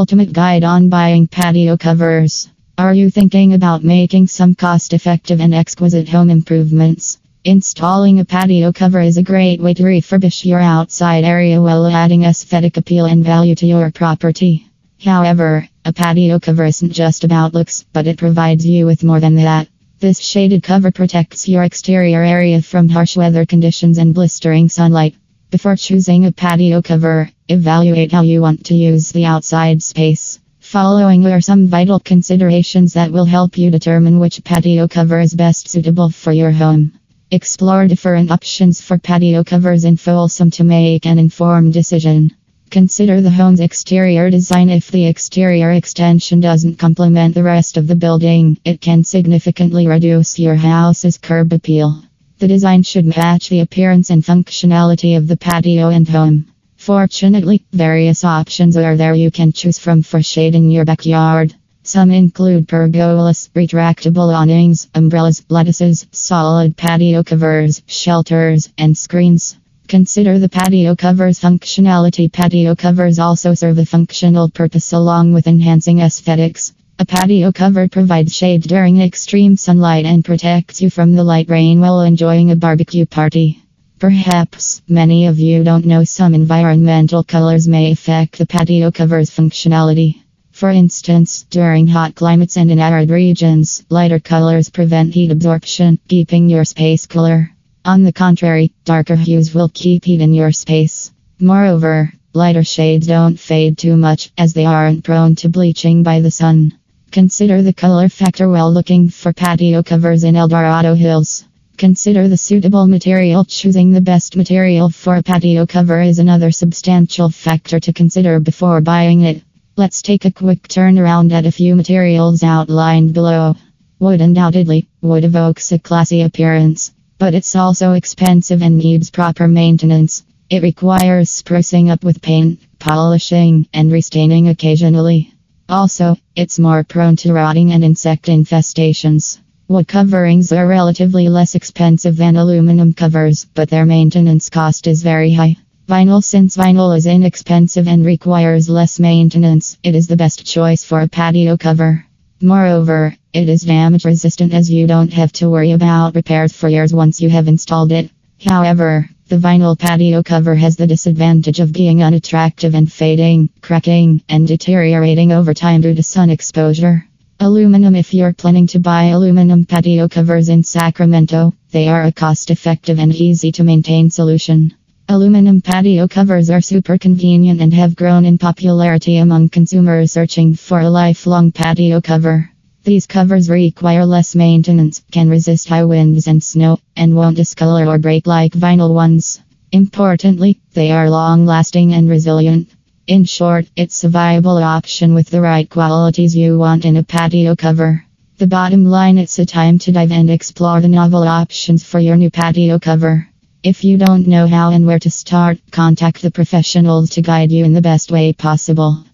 ultimate guide on buying patio covers. Are you thinking about making some cost effective and exquisite home improvements? Installing a patio cover is a great way to refurbish your outside area while adding aesthetic appeal and value to your property. However, a patio cover isn't just about looks, but it provides you with more than that. This shaded cover protects your exterior area from harsh weather conditions and blistering sunlight. Before choosing a patio cover, evaluate how you want to use the outside space. Following are some vital considerations that will help you determine which patio cover is best suitable for your home. Explore different options for patio covers in Folsom to make an informed decision. Consider the home's exterior design. If the exterior extension doesn't complement the rest of the building, it can significantly reduce your house's curb appeal. The design should match the appearance and functionality of the patio and home. Fortunately, various options are there you can choose from for shading your backyard. Some include pergolas, retractable awnings, umbrellas, lattices, solid patio covers, shelters, and screens. Consider the patio covers functionality. Patio covers also serve a functional purpose along with enhancing aesthetics. A patio cover provides shade during extreme sunlight and protects you from the light rain while enjoying a barbecue party. Perhaps many of you don't know some environmental colors may affect the patio cover's functionality. For instance, during hot climates and in arid regions, lighter colors prevent heat absorption, keeping your space cooler. On the contrary, darker hues will keep heat in your space. Moreover, lighter shades don't fade too much, as they aren't prone to bleaching by the sun. Consider the color factor while looking for patio covers in El Dorado Hills. Consider the suitable material. Choosing the best material for a patio cover is another substantial factor to consider before buying it. Let's take a quick turn around at a few materials outlined below. Wood undoubtedly, wood evokes a classy appearance, but it's also expensive and needs proper maintenance. It requires sprucing up with paint, polishing, and restaining occasionally. Also, it's more prone to rotting and insect infestations. Wood coverings are relatively less expensive than aluminum covers, but their maintenance cost is very high. Vinyl Since vinyl is inexpensive and requires less maintenance, it is the best choice for a patio cover. Moreover, it is damage resistant as you don't have to worry about repairs for years once you have installed it. However, the vinyl patio cover has the disadvantage of being unattractive and fading, cracking, and deteriorating over time due to sun exposure. Aluminum If you're planning to buy aluminum patio covers in Sacramento, they are a cost effective and easy to maintain solution. Aluminum patio covers are super convenient and have grown in popularity among consumers searching for a lifelong patio cover. These covers require less maintenance, can resist high winds and snow, and won't discolor or break like vinyl ones. Importantly, they are long lasting and resilient. In short, it's a viable option with the right qualities you want in a patio cover. The bottom line it's a time to dive and explore the novel options for your new patio cover. If you don't know how and where to start, contact the professionals to guide you in the best way possible.